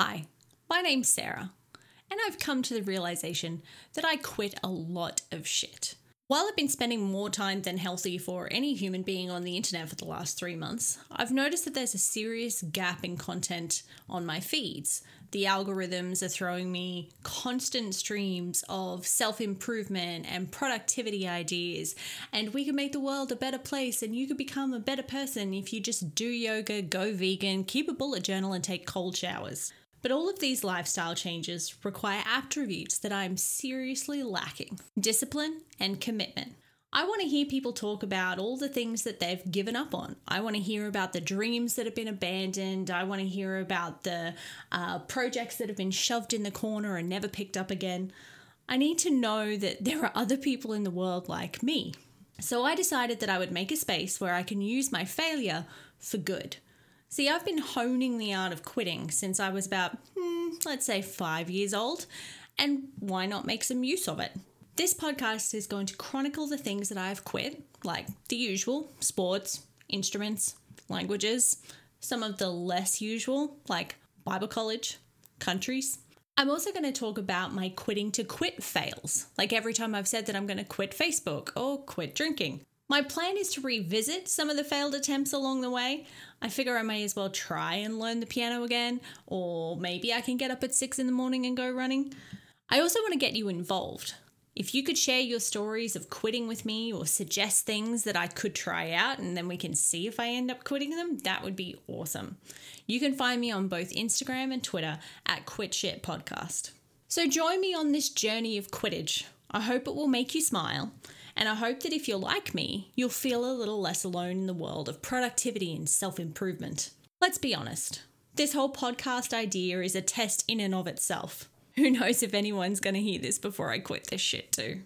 Hi, my name's Sarah, and I've come to the realization that I quit a lot of shit. While I've been spending more time than healthy for any human being on the internet for the last three months, I've noticed that there's a serious gap in content on my feeds. The algorithms are throwing me constant streams of self improvement and productivity ideas, and we can make the world a better place, and you could become a better person if you just do yoga, go vegan, keep a bullet journal, and take cold showers. But all of these lifestyle changes require attributes that I'm seriously lacking discipline and commitment. I want to hear people talk about all the things that they've given up on. I want to hear about the dreams that have been abandoned. I want to hear about the uh, projects that have been shoved in the corner and never picked up again. I need to know that there are other people in the world like me. So I decided that I would make a space where I can use my failure for good. See, I've been honing the art of quitting since I was about, hmm, let's say, five years old, and why not make some use of it? This podcast is going to chronicle the things that I've quit, like the usual sports, instruments, languages, some of the less usual, like Bible college, countries. I'm also going to talk about my quitting to quit fails, like every time I've said that I'm going to quit Facebook or quit drinking. My plan is to revisit some of the failed attempts along the way. I figure I may as well try and learn the piano again, or maybe I can get up at six in the morning and go running. I also want to get you involved. If you could share your stories of quitting with me or suggest things that I could try out and then we can see if I end up quitting them, that would be awesome. You can find me on both Instagram and Twitter at Quit Shit Podcast. So join me on this journey of quidditch. I hope it will make you smile and I hope that if you're like me, you'll feel a little less alone in the world of productivity and self improvement. Let's be honest, this whole podcast idea is a test in and of itself. Who knows if anyone's going to hear this before I quit this shit, too.